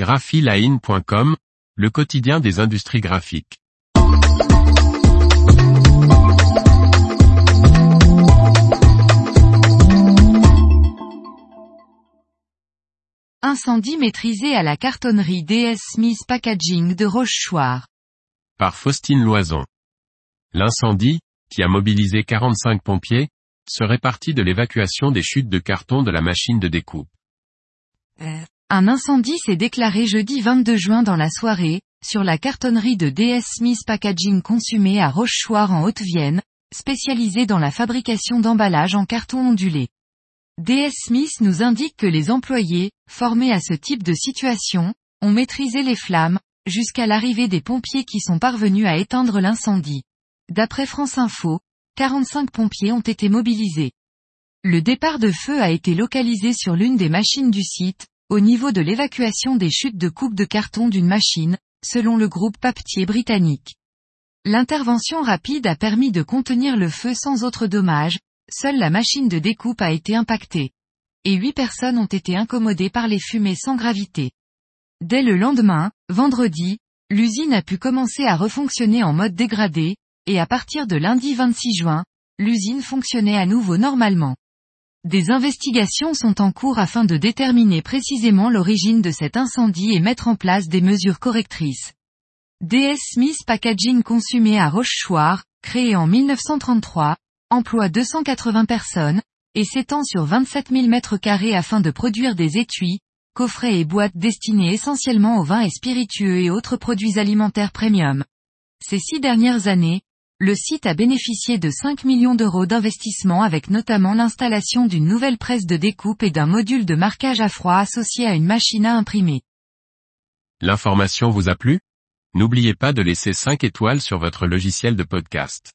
graphiline.com, le quotidien des industries graphiques. Incendie maîtrisé à la cartonnerie DS Smith Packaging de Rochechouart. Par Faustine Loison. L'incendie, qui a mobilisé 45 pompiers, serait parti de l'évacuation des chutes de carton de la machine de découpe. Euh, un incendie s'est déclaré jeudi 22 juin dans la soirée, sur la cartonnerie de DS Smith Packaging consumée à Rochechouart en Haute-Vienne, spécialisée dans la fabrication d'emballages en carton ondulé. DS Smith nous indique que les employés, formés à ce type de situation, ont maîtrisé les flammes, jusqu'à l'arrivée des pompiers qui sont parvenus à éteindre l'incendie. D'après France Info, 45 pompiers ont été mobilisés. Le départ de feu a été localisé sur l'une des machines du site, au niveau de l'évacuation des chutes de coupe de carton d'une machine, selon le groupe papetier britannique. L'intervention rapide a permis de contenir le feu sans autre dommage, seule la machine de découpe a été impactée. Et huit personnes ont été incommodées par les fumées sans gravité. Dès le lendemain, vendredi, l'usine a pu commencer à refonctionner en mode dégradé, et à partir de lundi 26 juin, l'usine fonctionnait à nouveau normalement. Des investigations sont en cours afin de déterminer précisément l'origine de cet incendie et mettre en place des mesures correctrices. DS Smith Packaging consumé à Rochechouart, créé en 1933, emploie 280 personnes, et s'étend sur 27 000 mètres carrés afin de produire des étuis, coffrets et boîtes destinés essentiellement aux vins et spiritueux et autres produits alimentaires premium. Ces six dernières années, le site a bénéficié de 5 millions d'euros d'investissement avec notamment l'installation d'une nouvelle presse de découpe et d'un module de marquage à froid associé à une machine à imprimer. L'information vous a plu? N'oubliez pas de laisser 5 étoiles sur votre logiciel de podcast.